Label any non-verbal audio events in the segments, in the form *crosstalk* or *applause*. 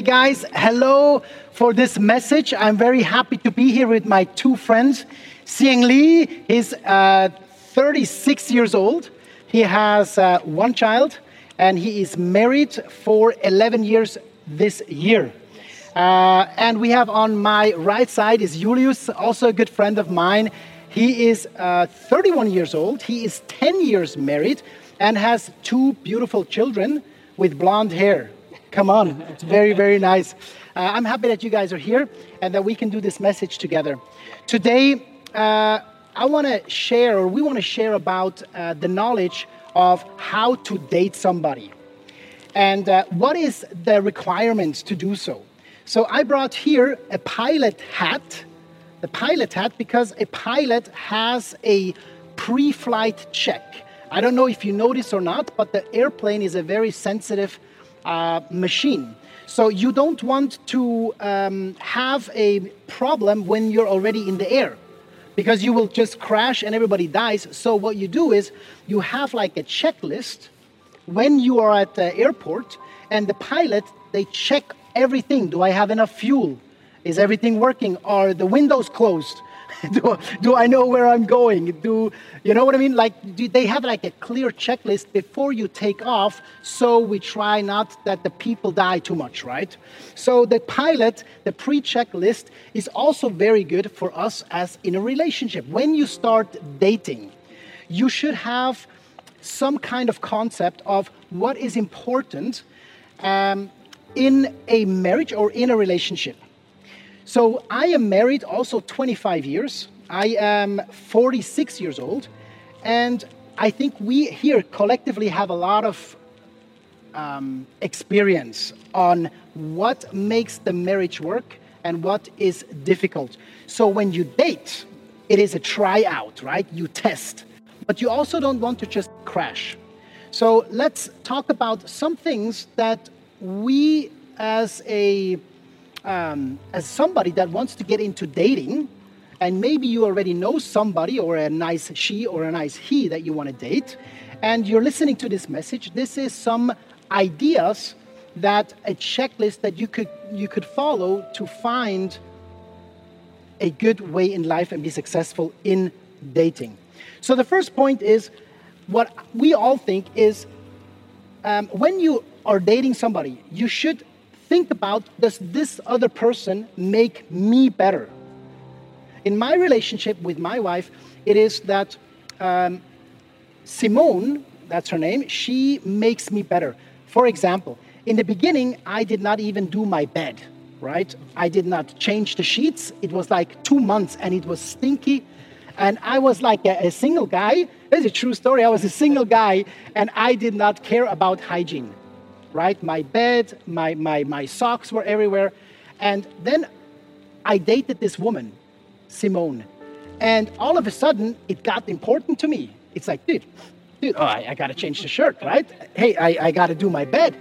Hey guys, hello for this message. I'm very happy to be here with my two friends. Xiang Li is uh, 36 years old. He has uh, one child and he is married for 11 years this year. Uh, and we have on my right side is Julius, also a good friend of mine. He is uh, 31 years old. He is 10 years married and has two beautiful children with blonde hair. Come on, it's very, very nice. Uh, I'm happy that you guys are here and that we can do this message together. Today, uh, I want to share, or we want to share about uh, the knowledge of how to date somebody and uh, what is the requirements to do so. So I brought here a pilot hat, the pilot hat, because a pilot has a pre flight check. I don't know if you notice or not, but the airplane is a very sensitive uh, machine. So you don't want to um, have a problem when you're already in the air because you will just crash and everybody dies. So what you do is you have like a checklist when you are at the airport and the pilot they check everything. Do I have enough fuel? Is everything working? Are the windows closed? *laughs* do, do I know where I'm going? Do you know what I mean? Like, do they have like a clear checklist before you take off? So we try not that the people die too much, right? So the pilot, the pre-checklist, is also very good for us as in a relationship. When you start dating, you should have some kind of concept of what is important um, in a marriage or in a relationship. So I am married also 25 years. I am 46 years old. And I think we here collectively have a lot of um, experience on what makes the marriage work and what is difficult. So when you date, it is a tryout, right? You test. But you also don't want to just crash. So let's talk about some things that we as a um, as somebody that wants to get into dating, and maybe you already know somebody or a nice she or a nice he that you want to date, and you're listening to this message, this is some ideas that a checklist that you could you could follow to find a good way in life and be successful in dating. So the first point is what we all think is um, when you are dating somebody, you should think about does this other person make me better? In my relationship with my wife, it is that um, Simone, that's her name, she makes me better. For example, in the beginning, I did not even do my bed, right? I did not change the sheets. It was like two months and it was stinky. And I was like a, a single guy. It's a true story. I was a single guy and I did not care about hygiene right? My bed, my, my, my socks were everywhere. And then I dated this woman, Simone. And all of a sudden, it got important to me. It's like, dude, dude, oh, I, I got to change the shirt, right? Hey, I, I got to do my bed.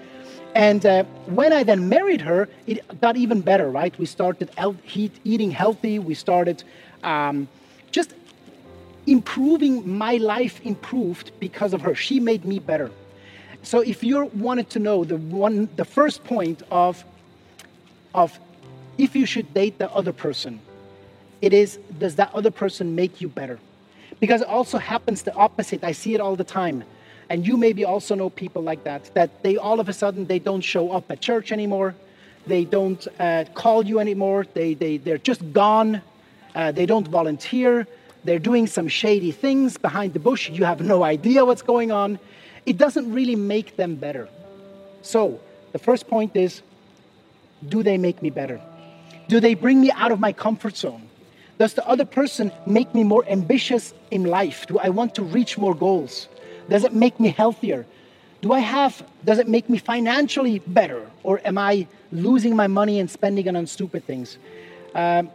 And uh, when I then married her, it got even better, right? We started eating healthy. We started um, just improving. My life improved because of her. She made me better. So if you wanted to know the one, the first point of, of if you should date the other person, it is does that other person make you better? Because it also happens the opposite. I see it all the time. And you maybe also know people like that, that they all of a sudden they don't show up at church anymore. They don't uh, call you anymore. They, they, they're just gone. Uh, they don't volunteer. They're doing some shady things behind the bush. You have no idea what's going on it doesn't really make them better. So, the first point is do they make me better? Do they bring me out of my comfort zone? Does the other person make me more ambitious in life? Do I want to reach more goals? Does it make me healthier? Do I have, does it make me financially better? Or am I losing my money and spending it on stupid things? Um,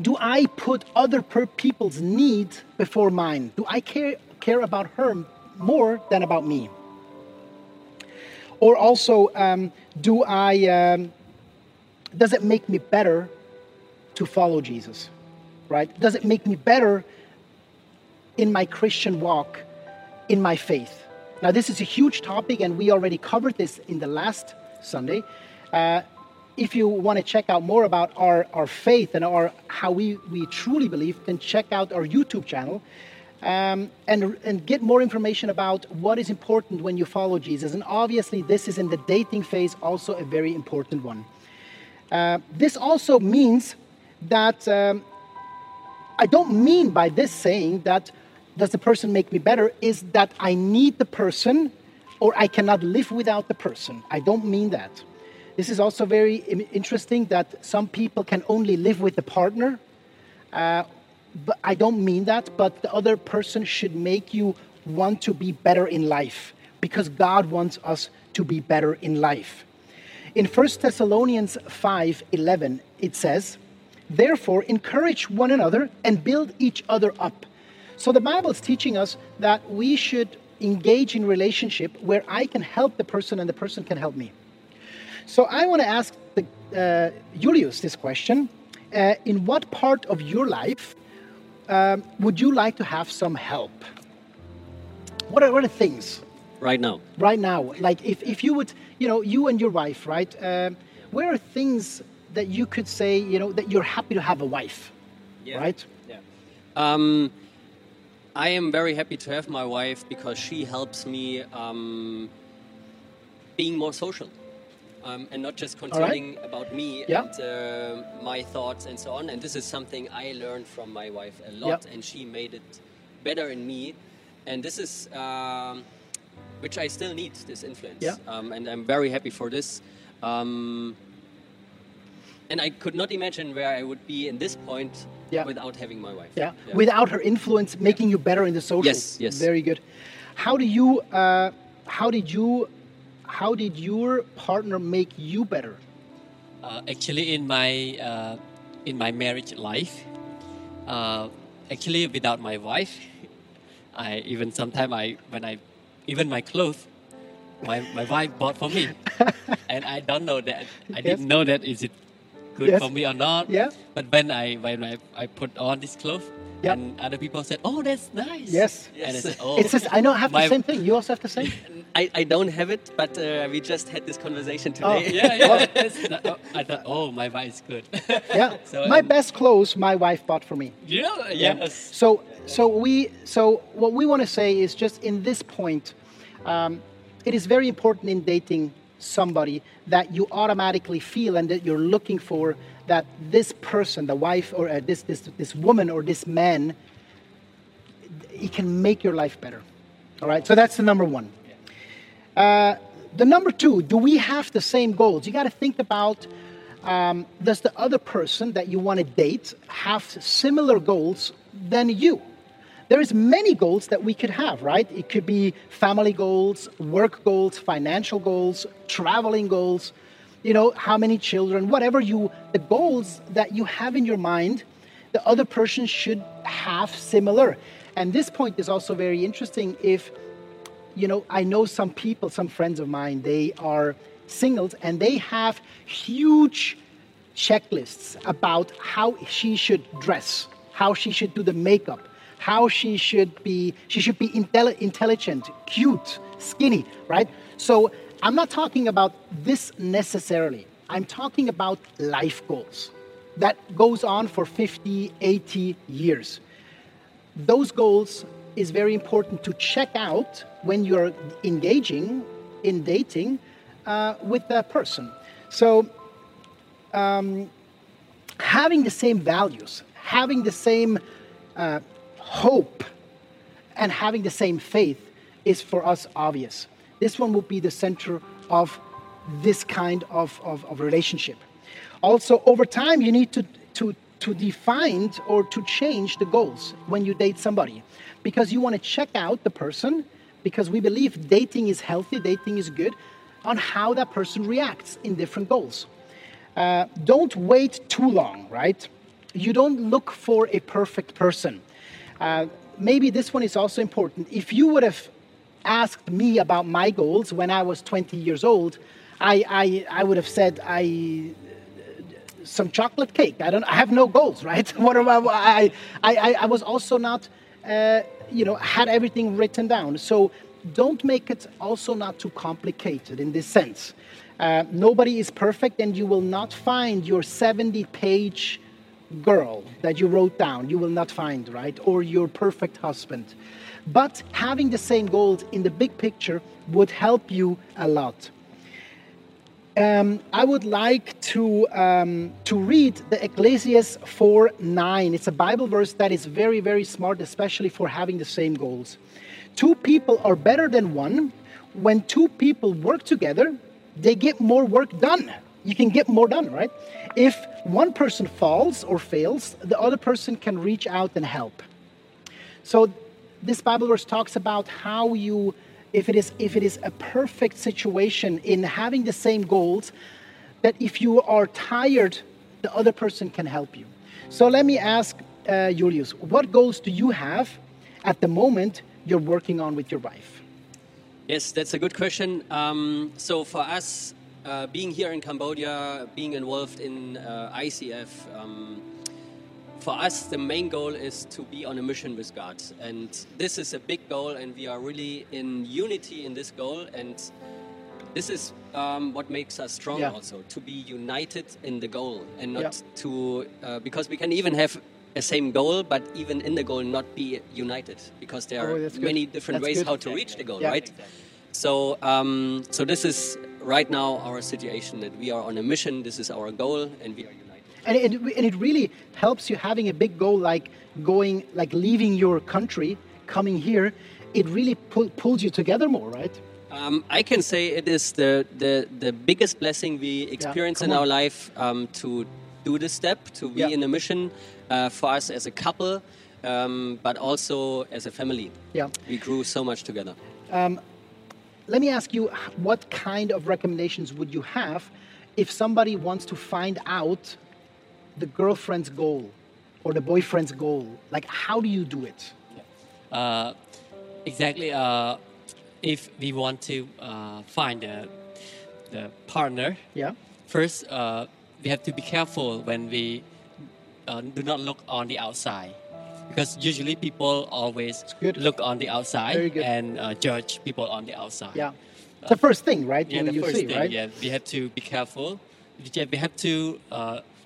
do I put other people's needs before mine? Do I care, care about her more than about me? Or also, um, do I, um, does it make me better to follow Jesus? Right? Does it make me better in my Christian walk, in my faith? Now, this is a huge topic, and we already covered this in the last Sunday. Uh, if you want to check out more about our, our faith and our how we, we truly believe, then check out our YouTube channel um, and, and get more information about what is important when you follow Jesus. And obviously, this is in the dating phase, also a very important one. Uh, this also means that um, I don't mean by this saying that does the person make me better, is that I need the person or I cannot live without the person. I don't mean that. This is also very interesting that some people can only live with the partner. Uh, but I don't mean that, but the other person should make you want to be better in life because God wants us to be better in life. In 1 Thessalonians 5:11 it says, "Therefore encourage one another and build each other up." So the Bible is teaching us that we should engage in relationship where I can help the person and the person can help me. So I want to ask the, uh, Julius this question. Uh, in what part of your life um, would you like to have some help? What are, what are things? Right now. Right now. Like if, if you would, you know, you and your wife, right? Um, where are things that you could say, you know, that you're happy to have a wife, yeah. right? Yeah. Um, I am very happy to have my wife because she helps me um, being more social um, and not just concerning right. about me yeah. and uh, my thoughts and so on. And this is something I learned from my wife a lot, and she made it better in me. And this is um, which I still need this influence, yeah. um, and I'm very happy for this. Um, and I could not imagine where I would be in this point yeah. without having my wife. Yeah. yeah. without her influence, making you better in the social. Yes, yes. Very good. How do you? Uh, how did you how did your partner make you better? Uh, actually, in my uh, in my marriage life, uh, actually without my wife, I even sometimes I when I even my clothes, my, my wife bought for me, *laughs* and I don't know that I yes. didn't know that is it good yes. for me or not. Yeah. But when I when I, I put on this clothes, Yep. And other people said, "Oh, that's nice." Yes. yes. And I said, "Oh." It's just, I know I have the same thing. You also have the same. *laughs* I, I don't have it, but uh, we just had this conversation oh. today. Oh. yeah, yeah. *laughs* oh, I thought, oh, my wife is good. *laughs* yeah. So, my um, best clothes, my wife bought for me. Yeah. Yes. So so we so what we want to say is just in this point, um, it is very important in dating somebody that you automatically feel and that you're looking for that this person, the wife or uh, this, this, this woman or this man, it can make your life better. All right, so that's the number one. Uh, the number two, do we have the same goals? You got to think about um, does the other person that you want to date have similar goals than you? There is many goals that we could have, right? It could be family goals, work goals, financial goals, traveling goals, you know, how many children, whatever you, the goals that you have in your mind, the other person should have similar. And this point is also very interesting if, you know, I know some people, some friends of mine, they are singles and they have huge checklists about how she should dress, how she should do the makeup, how she should be, she should be intelligent, cute, skinny, right? So I'm not talking about this necessarily. I'm talking about life goals that goes on for 50, 80 years. Those goals is very important to check out when you're engaging in dating uh, with that person. So, um, having the same values, having the same uh, hope, and having the same faith is for us obvious. This one will be the center of this kind of, of, of relationship. Also, over time, you need to, to, to define or to change the goals when you date somebody because you want to check out the person because we believe dating is healthy, dating is good, on how that person reacts in different goals. Uh, don't wait too long, right? You don't look for a perfect person. Uh, maybe this one is also important. If you would have asked me about my goals when I was 20 years old, I, I, I would have said, I, some chocolate cake. I don't. I have no goals, right? *laughs* what about I? I, I was also not, uh, you know, had everything written down. So don't make it also not too complicated in this sense. Uh, nobody is perfect, and you will not find your 70 page girl that you wrote down. You will not find, right? Or your perfect husband. But having the same goals in the big picture would help you a lot. Um, I would like to, um, to read the Ecclesiastes 4 9. It's a Bible verse that is very, very smart, especially for having the same goals. Two people are better than one. When two people work together, they get more work done. You can get more done, right? If one person falls or fails, the other person can reach out and help. So, this Bible verse talks about how you if it is if it is a perfect situation in having the same goals that if you are tired the other person can help you. So let me ask uh, julius what goals do you have at the moment you're working on with your wife? Yes that's a good question. Um, so for us uh, being here in cambodia being involved in uh, icf um, for us, the main goal is to be on a mission with God. And this is a big goal, and we are really in unity in this goal. And this is um, what makes us strong yeah. also to be united in the goal and not yeah. to, uh, because we can even have a same goal, but even in the goal, not be united because there oh, are many different that's ways good. how to reach the goal, yeah, right? Exactly. So, um, so this is right now our situation that we are on a mission. This is our goal, and we are and it, and it really helps you having a big goal like going like leaving your country coming here it really pull, pulls you together more right um, I can say it is the, the, the biggest blessing we experience yeah, in on. our life um, to do this step, to be yeah. in a mission uh, for us as a couple, um, but also as a family. Yeah. We grew so much together. Um, let me ask you, what kind of recommendations would you have if somebody wants to find out the girlfriend's goal or the boyfriend's goal? Like, how do you do it? Uh, exactly. Uh, if we want to uh, find the, the partner, yeah. First, uh, we have to be careful when we uh, do not look on the outside, because usually people always look on the outside and uh, judge people on the outside. Yeah. It's the first thing, right? Yeah, the first see, thing. Right? Yeah, we have to be careful. We have to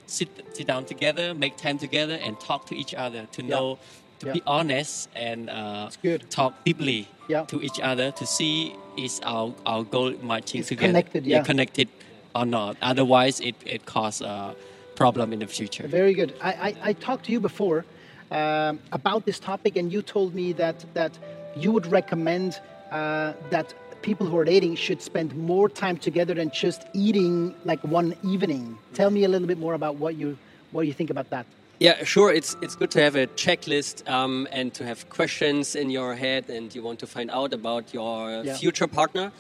sit sit down together, make time together, and talk to each other to know. To yeah. be honest and uh, talk deeply yeah. to each other to see is our, our goal marching it's together connected, yeah. connected or not. Otherwise, it, it causes a problem in the future. Very good. I, I, I talked to you before um, about this topic, and you told me that, that you would recommend uh, that people who are dating should spend more time together than just eating like one evening. Tell me a little bit more about what you what you think about that. Yeah, sure. It's it's good to have a checklist um, and to have questions in your head, and you want to find out about your yeah. future partner.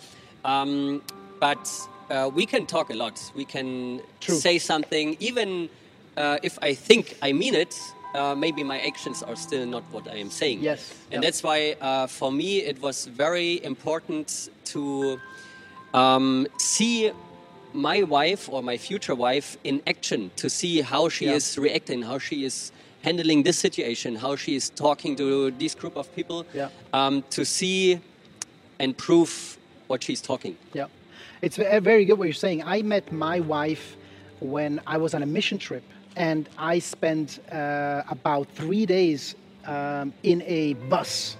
Um, but uh, we can talk a lot. We can True. say something, even uh, if I think I mean it uh, maybe my actions are still not what I am saying. Yes. And that's why uh, for me it was very important to um, see my wife or my future wife in action, to see how she yeah. is reacting, how she is handling this situation, how she is talking to this group of people, yeah. um, to see and prove what she's talking. Yeah. It's very good what you're saying. I met my wife when I was on a mission trip and I spent uh, about three days um, in a bus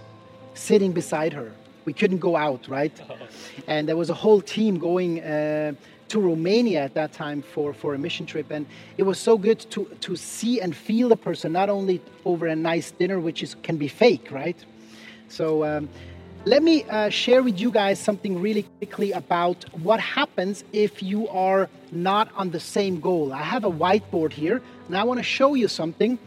sitting beside her. We couldn't go out, right? *laughs* And there was a whole team going uh, to Romania at that time for, for a mission trip. And it was so good to, to see and feel the person, not only over a nice dinner, which is, can be fake, right? So um, let me uh, share with you guys something really quickly about what happens if you are not on the same goal. I have a whiteboard here, and I want to show you something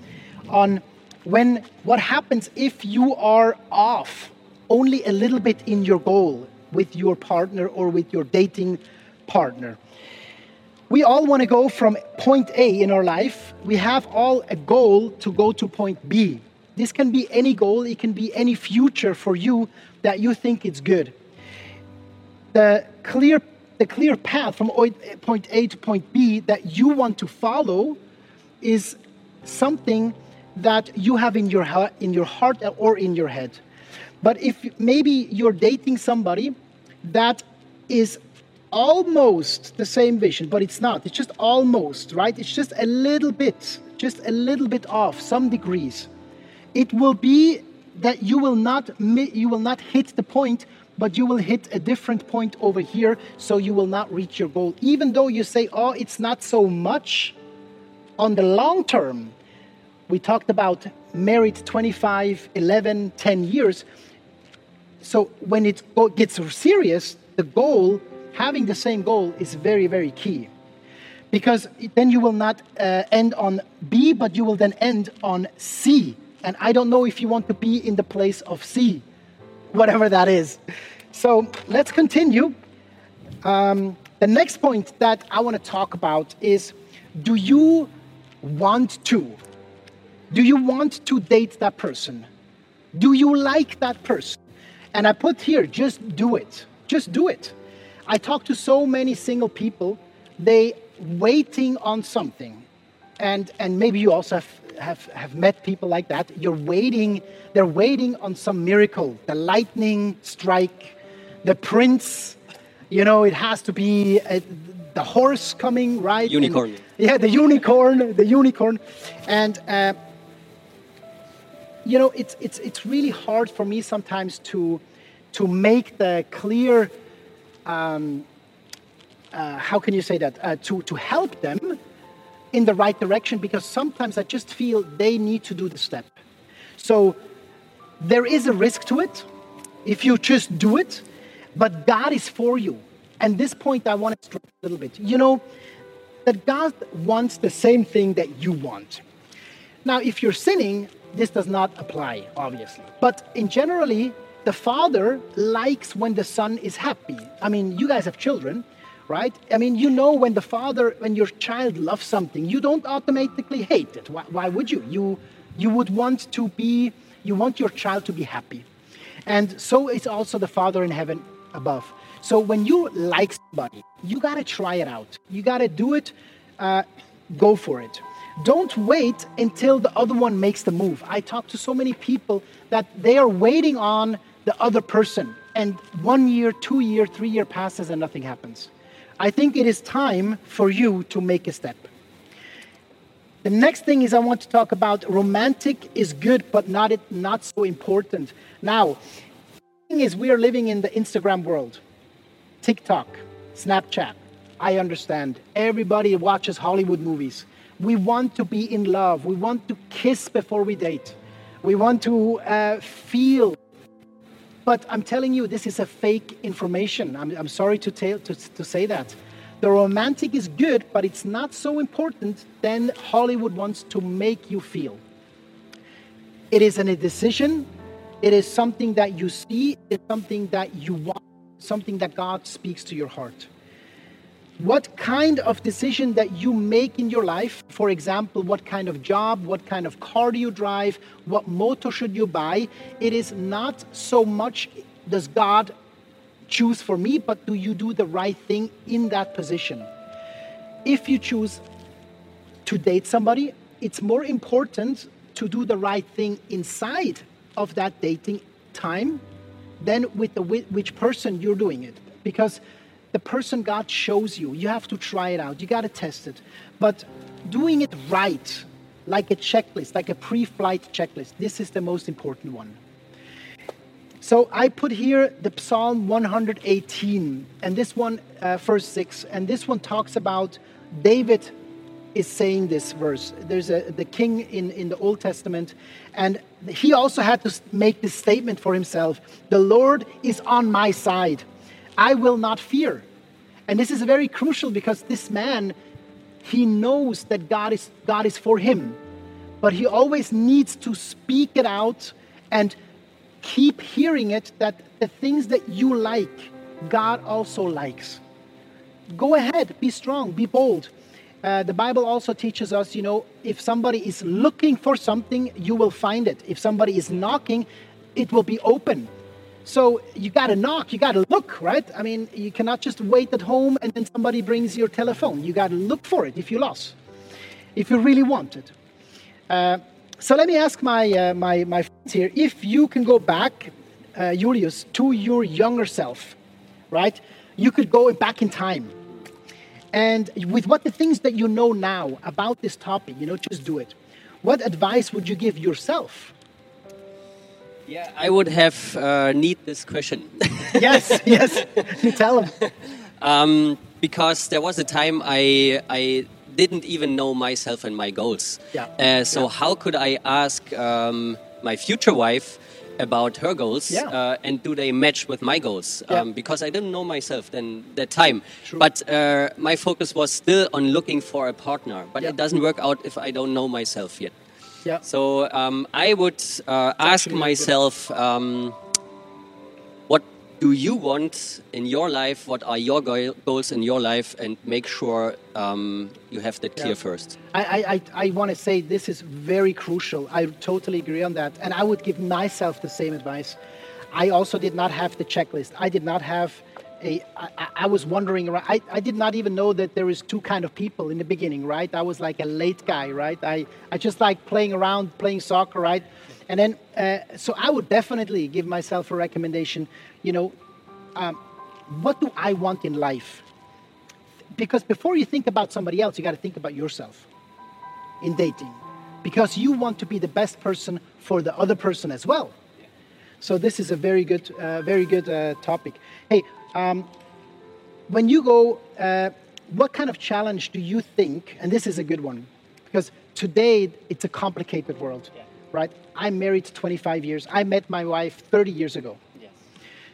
on when what happens if you are off only a little bit in your goal with your partner or with your dating partner. We all want to go from point A in our life. We have all a goal to go to point B. This can be any goal, it can be any future for you that you think it's good. The clear, the clear path from point A to point B that you want to follow is something that you have in your, in your heart or in your head. But if maybe you're dating somebody that is almost the same vision, but it's not. It's just almost, right? It's just a little bit, just a little bit off, some degrees. It will be that you will not you will not hit the point, but you will hit a different point over here, so you will not reach your goal. Even though you say, "Oh, it's not so much," on the long term, we talked about married 25, 11, 10 years. So when it gets serious, the goal having the same goal is very, very key. Because then you will not uh, end on B, but you will then end on C. And I don't know if you want to be in the place of C, whatever that is. So let's continue. Um, the next point that I want to talk about is do you want to? Do you want to date that person? Do you like that person? And I put here, just do it. Just do it. I talk to so many single people, they waiting on something. And, and maybe you also have, have, have met people like that. You're waiting, they're waiting on some miracle, the lightning strike, the prince, you know, it has to be a, the horse coming, right? Unicorn. And, yeah, the unicorn, the unicorn. And, uh, you know, it's, it's, it's really hard for me sometimes to, to make the clear um, uh, how can you say that uh, to to help them in the right direction because sometimes I just feel they need to do the step. So there is a risk to it if you just do it, but God is for you. And this point I want to stress a little bit. You know that God wants the same thing that you want. Now, if you're sinning, this does not apply, obviously. But in generally, the father likes when the son is happy. I mean, you guys have children, right? I mean, you know when the father, when your child loves something, you don't automatically hate it. Why, why would you? You you would want to be, you want your child to be happy. And so is also the Father in heaven above. So when you like somebody, you got to try it out. You got to do it, uh, go for it. Don't wait until the other one makes the move. I talk to so many people that they are waiting on the other person. And one year, two year, three year passes and nothing happens. I think it is time for you to make a step. The next thing is I want to talk about romantic is good, but not it, not so important. Now, thing is we are living in the Instagram world, TikTok, Snapchat. I understand. Everybody watches Hollywood movies. We want to be in love. We want to kiss before we date. We want to uh, feel but I'm telling you, this is a fake information. I'm, I'm sorry to, tell, to, to say that. The romantic is good, but it's not so important than Hollywood wants to make you feel. It is a decision. It is something that you see. It's something that you want. Something that God speaks to your heart what kind of decision that you make in your life for example what kind of job what kind of car do you drive what motor should you buy it is not so much does god choose for me but do you do the right thing in that position? If you choose to date somebody it's more important to do the right thing inside of that dating time than with the which person you're doing it. Because the person God shows you. You have to try it out. You got to test it. But doing it right, like a checklist, like a pre flight checklist, this is the most important one. So I put here the Psalm 118, and this one, uh, verse 6, and this one talks about David is saying this verse. There's a, the king in, in the Old Testament, and he also had to make this statement for himself The Lord is on my side. I will not fear. And this is very crucial because this man, he knows that God is, God is for him, but he always needs to speak it out and keep hearing it that the things that you like, God also likes. Go ahead, be strong, be bold. Uh, the Bible also teaches us, you know, if somebody is looking for something, you will find it. If somebody is knocking, it will be open. So you got to knock, you got to look, right? I mean, you cannot just wait at home and then somebody brings your telephone. You got to look for it if you lost, if you really want it. Uh, so let me ask my, uh, my, my friends here if you can go back uh, Julius, to your younger self, right? You could go back in time. And with what the things that you know now about this topic, you know, just do it. What advice would you give yourself? Yeah, I would have uh, need this question. *laughs* yes, yes. You *laughs* tell him. Um, because there was a time I I didn't even know myself and my goals. Yeah. Uh, so Yeah. how could I ask um, my future wife about her goals Yeah. uh, and do they match with my goals? Yeah. Um, because I didn't know myself then that time. True. But uh, my focus was still on looking for a partner. But Yeah. it doesn't work out if I don't know myself yet. Yeah. So um, I would uh, ask actually really good. myself, um, what do you want in your life? What are your go- goals in your life? And make sure um, you have that clear Yeah. first. I, I, I, I want to say this is very crucial. I totally agree on that. And I would give myself the same advice. I also did not have the checklist. I did not have a, I, I- was wondering around, I, I did not even know that there is two kind of people in the beginning, right? I was like a late guy, right? I, I just like playing around, playing soccer, right? And then, uh, so I would definitely give myself a recommendation, you know, um, what do I want in life? Because before you think about somebody else, you got to think about yourself in dating because you want to be the best person for the other person as well. So this is a very good, uh, very good uh, topic. Hey, um, when you go, uh, what kind of challenge do you think? And this is a good one because today it's a complicated world, right? I'm married 25 years. I met my wife 30 years ago. Yes.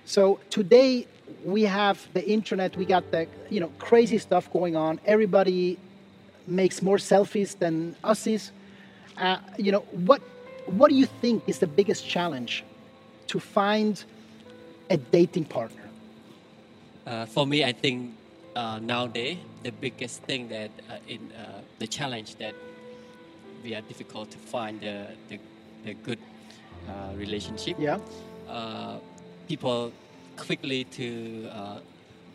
So today we have the internet. We got the you know crazy stuff going on. Everybody makes more selfies than ussies. Uh, you know what? What do you think is the biggest challenge to find a dating partner? Uh, for me, I think uh, nowadays the biggest thing that uh, in uh, the challenge that we are difficult to find the the, the good uh, relationship. Yeah, Uh, people quickly to uh,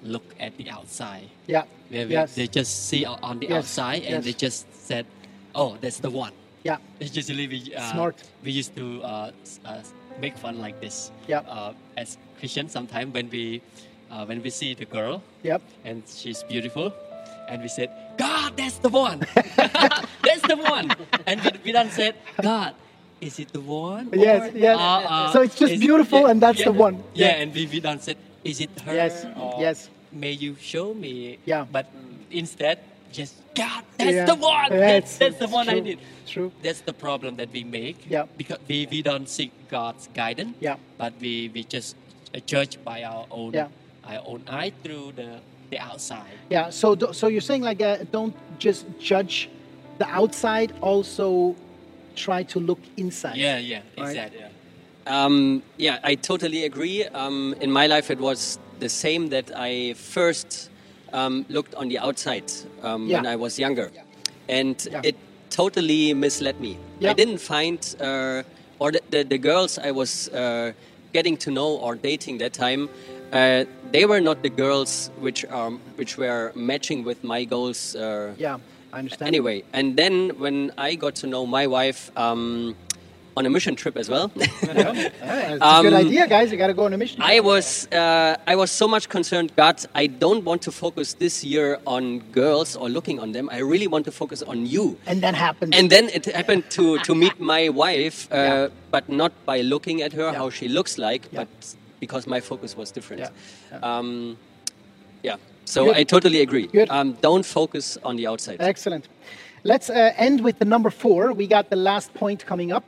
look at the outside. yeah, Where we- yes, They just see on the Yes, outside and yes. they just said, "Oh, that's the one." yeah, It's usually we uh, Smart. we used to uh, uh, make fun like this. Yeah. Uh, as Christians, sometimes when we uh, when we see the girl yep, and she's beautiful, and we said, "God, that's the one. *laughs* that's the one." And we, we done said, "God, is it the one?" Yes, Or, yes. uh, So it's just beautiful and that's yeah, the one. Yeah, Yeah. and we, we done said, "Is it her?" Yes, yes. May you show me? Yeah. But instead, just God, that's Yeah. the one. That's, that's the one I true. need. True. That's the problem that we make. Yeah. Because we, we don't seek God's guidance. Yeah. But we, we just uh, judge by our own Yeah. Our own eye through the the outside. Yeah. So so you're saying like uh, don't just judge the outside. Also try to look inside. Yeah, yeah, Right. exactly. Um, yeah, I totally agree. Um, in my life, it was the same that I first um, looked on the outside um, when I was younger, and Yeah. it totally misled me. Yeah. I didn't find, uh, or the, the, the girls I was uh, getting to know or dating that time, uh, they were not the girls which are which were matching with my goals. Uh, Yeah. I understand. Anyway, and then when I got to know my wife um, on a mission trip as well. *laughs* Yeah, *laughs* a good Um, idea, guys. You got to go on a mission. I was uh, I was so much concerned. God, I don't want to focus this year on girls or looking on them. I really want to focus on you. and that happened. And then it happened to to meet my wife, uh, Yeah. but not by looking at her Yeah. how she looks like, but because my focus was different. Yeah. Um, yeah. So Good. I totally agree. Um, don't focus on the outside. Excellent. Let's uh, end with the number four. We got the last point coming up.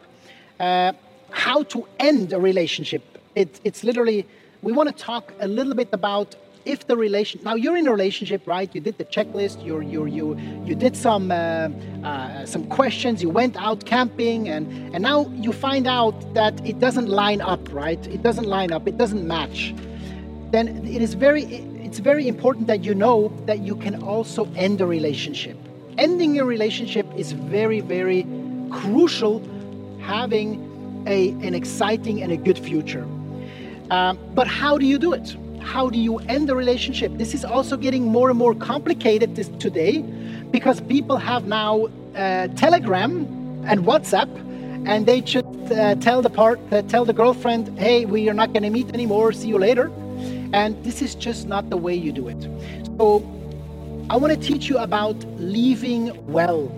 Uh, how to end a relationship. It, it's literally, we want to talk a little bit about if the relation. Now you're in a relationship, right? You did the checklist. You you you you did some uh, uh, some questions. You went out camping, and and now you find out that it doesn't line up, right? It doesn't line up. It doesn't match then it is very it's very important that you know that you can also end a relationship ending a relationship is very very crucial having a, an exciting and a good future um, but how do you do it how do you end a relationship this is also getting more and more complicated this, today because people have now uh, telegram and whatsapp and they should uh, tell the part, uh, tell the girlfriend, "Hey, we are not going to meet anymore. See you later." And this is just not the way you do it. So, I want to teach you about leaving well.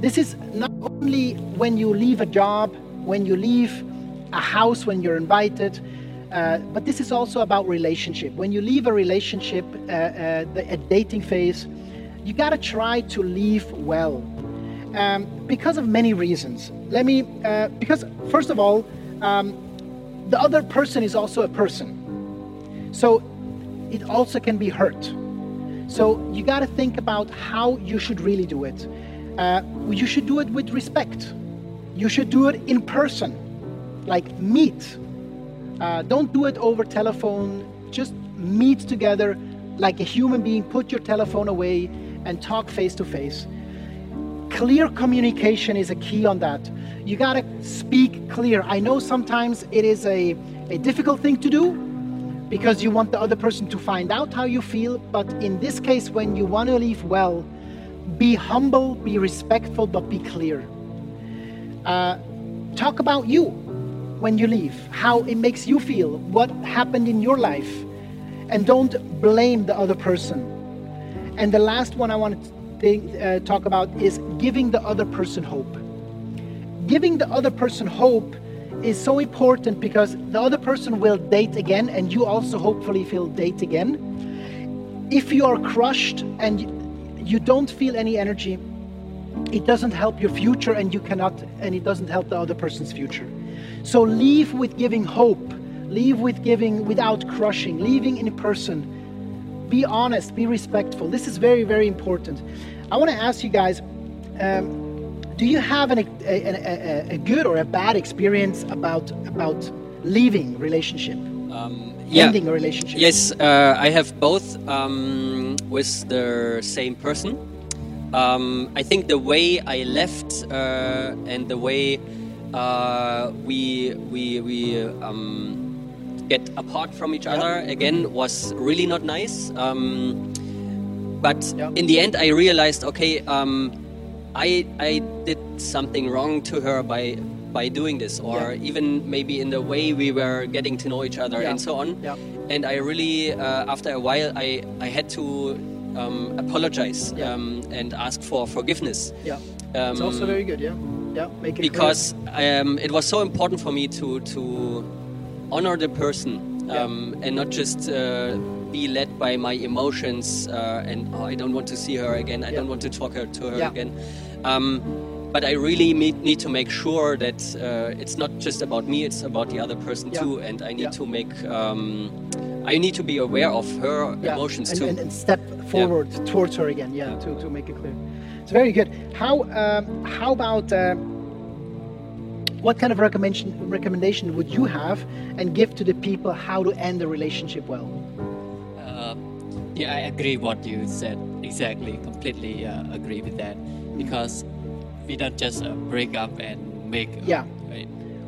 This is not only when you leave a job, when you leave a house, when you're invited. Uh, but this is also about relationship. When you leave a relationship, uh, uh, the, a dating phase, you got to try to leave well um, because of many reasons. Let me, uh, because first of all, um, the other person is also a person. So it also can be hurt. So you got to think about how you should really do it. Uh, you should do it with respect. You should do it in person, like meet uh, don't do it over telephone. Just meet together like a human being. Put your telephone away and talk face to face. Clear communication is a key on that. You got to speak clear. I know sometimes it is a, a difficult thing to do because you want the other person to find out how you feel. But in this case, when you want to leave well, be humble, be respectful, but be clear. Uh, talk about you when you leave, how it makes you feel, what happened in your life, and don't blame the other person. And the last one I want to think, uh, talk about is giving the other person hope. Giving the other person hope is so important because the other person will date again, and you also hopefully will date again. If you are crushed and you don't feel any energy, it doesn't help your future, and you cannot, and it doesn't help the other person's future. So leave with giving hope, leave with giving without crushing, leaving in person. Be honest, be respectful. This is very, very important. I want to ask you guys um, do you have an, a, a, a, good or a bad experience about, about leaving relationship? Um, yeah. Ending a relationship? Yes, uh, I have both um, with the same person. Um, I think the way I left uh, and the way uh, we we we um, get apart from each other again was really not nice. Um, but in the end, I realized, okay, um, I I did something wrong to her by by doing this, or yeah. even maybe in the way we were getting to know each other yeah. and so on. Yeah. And I really, uh, after a while, I I had to um, apologize um, and ask for forgiveness. Yeah, it's also very good. Yeah yeah, make it because um, it was so important for me to to honor the person um, yeah. and not just uh, be led by my emotions uh, and oh, I don't want to see her again. I yeah. don't want to talk her, to her yeah. again. Um, but I really need to make sure that uh, it's not just about me; it's about the other person too. And I need to make um, I need to be aware of her emotions and, too, and, and, step forward towards her again. Yeah, to, to make it clear. It's very good. How um, how about uh, what kind of recommendation recommendation would you have and give to the people how to end the relationship well? Uh, yeah, I agree what you said. Exactly, completely uh, agree with that because we don't just uh, break up and make uh, yeah.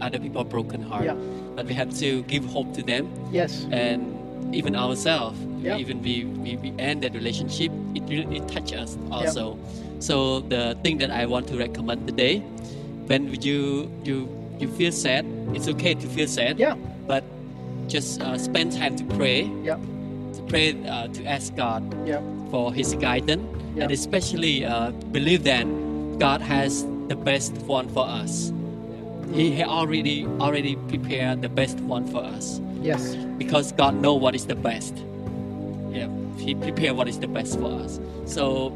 other people broken heart, yeah. but we have to give hope to them. Yes, and even ourselves, yeah. even we, we, we end that relationship, it it touches us also. Yeah so the thing that I want to recommend today, when you you you feel sad, it's okay to feel sad. Yeah. But just uh, spend time to pray. Yeah. To pray uh, to ask God. Yeah. For His guidance, yeah. and especially uh, believe that God has the best one for us. He, already already prepared the best one for us. Yes. Because God know what is the best. Yeah. He prepared what is the best for us. So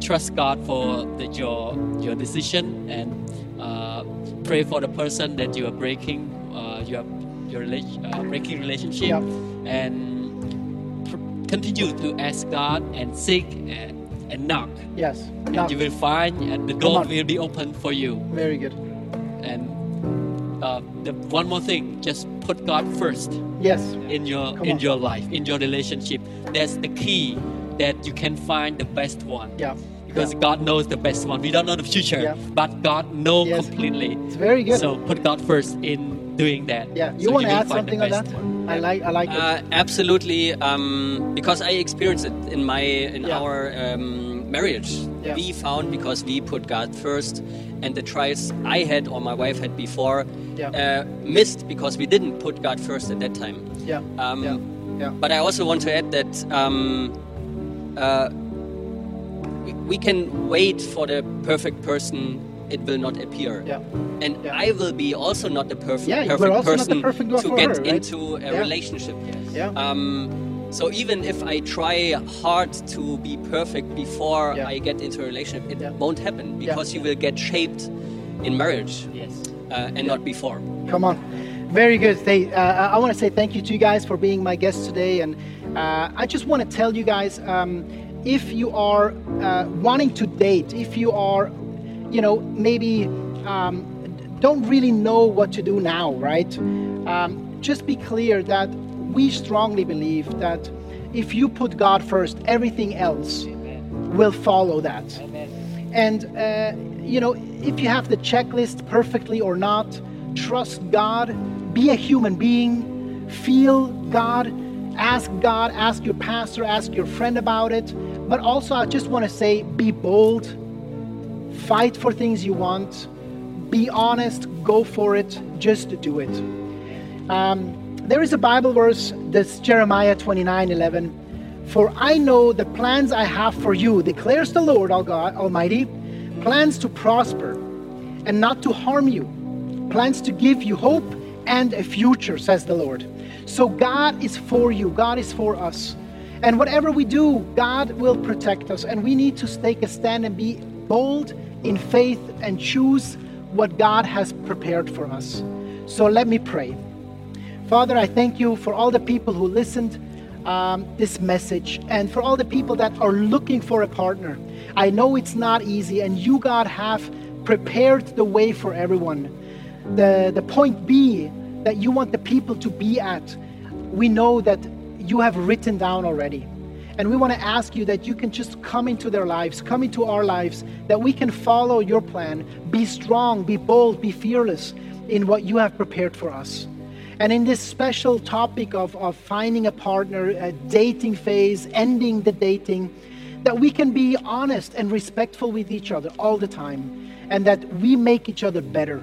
trust God for the, your your decision and uh, pray for the person that you are breaking uh, you are your uh, breaking relationship yep. and pr- continue to ask God and seek and, and knock. Yes, and knock. you will find and the door will be open for you. Very good. And uh, the one more thing, just put God first. Yes. In your Come in on. your life, in your relationship, that's the key that you can find the best one. Yeah. Because yeah. God knows the best one. We don't know the future, yeah. but God knows yes. completely. It's very good. So put God first in doing that. Yeah. You so want to add something on that? One. I like. I like it. Uh, absolutely. Um, because I experienced it in my in yeah. our um, marriage Yeah. we found because we put God first, and the trials I had or my wife had before Yeah. uh, missed because we didn't put God first at that time. Yeah. Um, yeah. Yeah. But I also want to add that um, uh, we, we can wait for the perfect person; it will not appear. Yeah. And Yeah. I will be also not the perfect, Yeah, perfect person perfect to get her, right? into a relationship. Um, so even if I try hard to be perfect before. I get into a relationship, it won't happen because you will get shaped in marriage Yes. uh, and not before. Come on. Very good. They, uh, I want to say thank you to you guys for being my guests today. And uh, I just want to tell you guys um, if you are uh, wanting to date, if you are, you know, maybe um, don't really know what to do now, right? Um, just be clear that we strongly believe that if you put God first, everything else will follow that. And, uh, you know, if you have the checklist perfectly or not, trust God, be a human being, feel God, ask God, ask your pastor, ask your friend about it. But also, I just want to say be bold, fight for things you want, be honest, go for it, just do it. Um, there is a Bible verse that's Jeremiah 29 11. For I know the plans I have for you, declares the Lord God Almighty, plans to prosper and not to harm you, plans to give you hope and a future, says the Lord. So God is for you, God is for us. And whatever we do, God will protect us. And we need to take a stand and be bold in faith and choose what God has prepared for us. So let me pray. Father, I thank you for all the people who listened um, this message and for all the people that are looking for a partner. I know it's not easy, and you, God, have prepared the way for everyone. The, the point B that you want the people to be at, we know that you have written down already. And we want to ask you that you can just come into their lives, come into our lives, that we can follow your plan, be strong, be bold, be fearless in what you have prepared for us. And in this special topic of, of finding a partner, a dating phase, ending the dating, that we can be honest and respectful with each other all the time, and that we make each other better.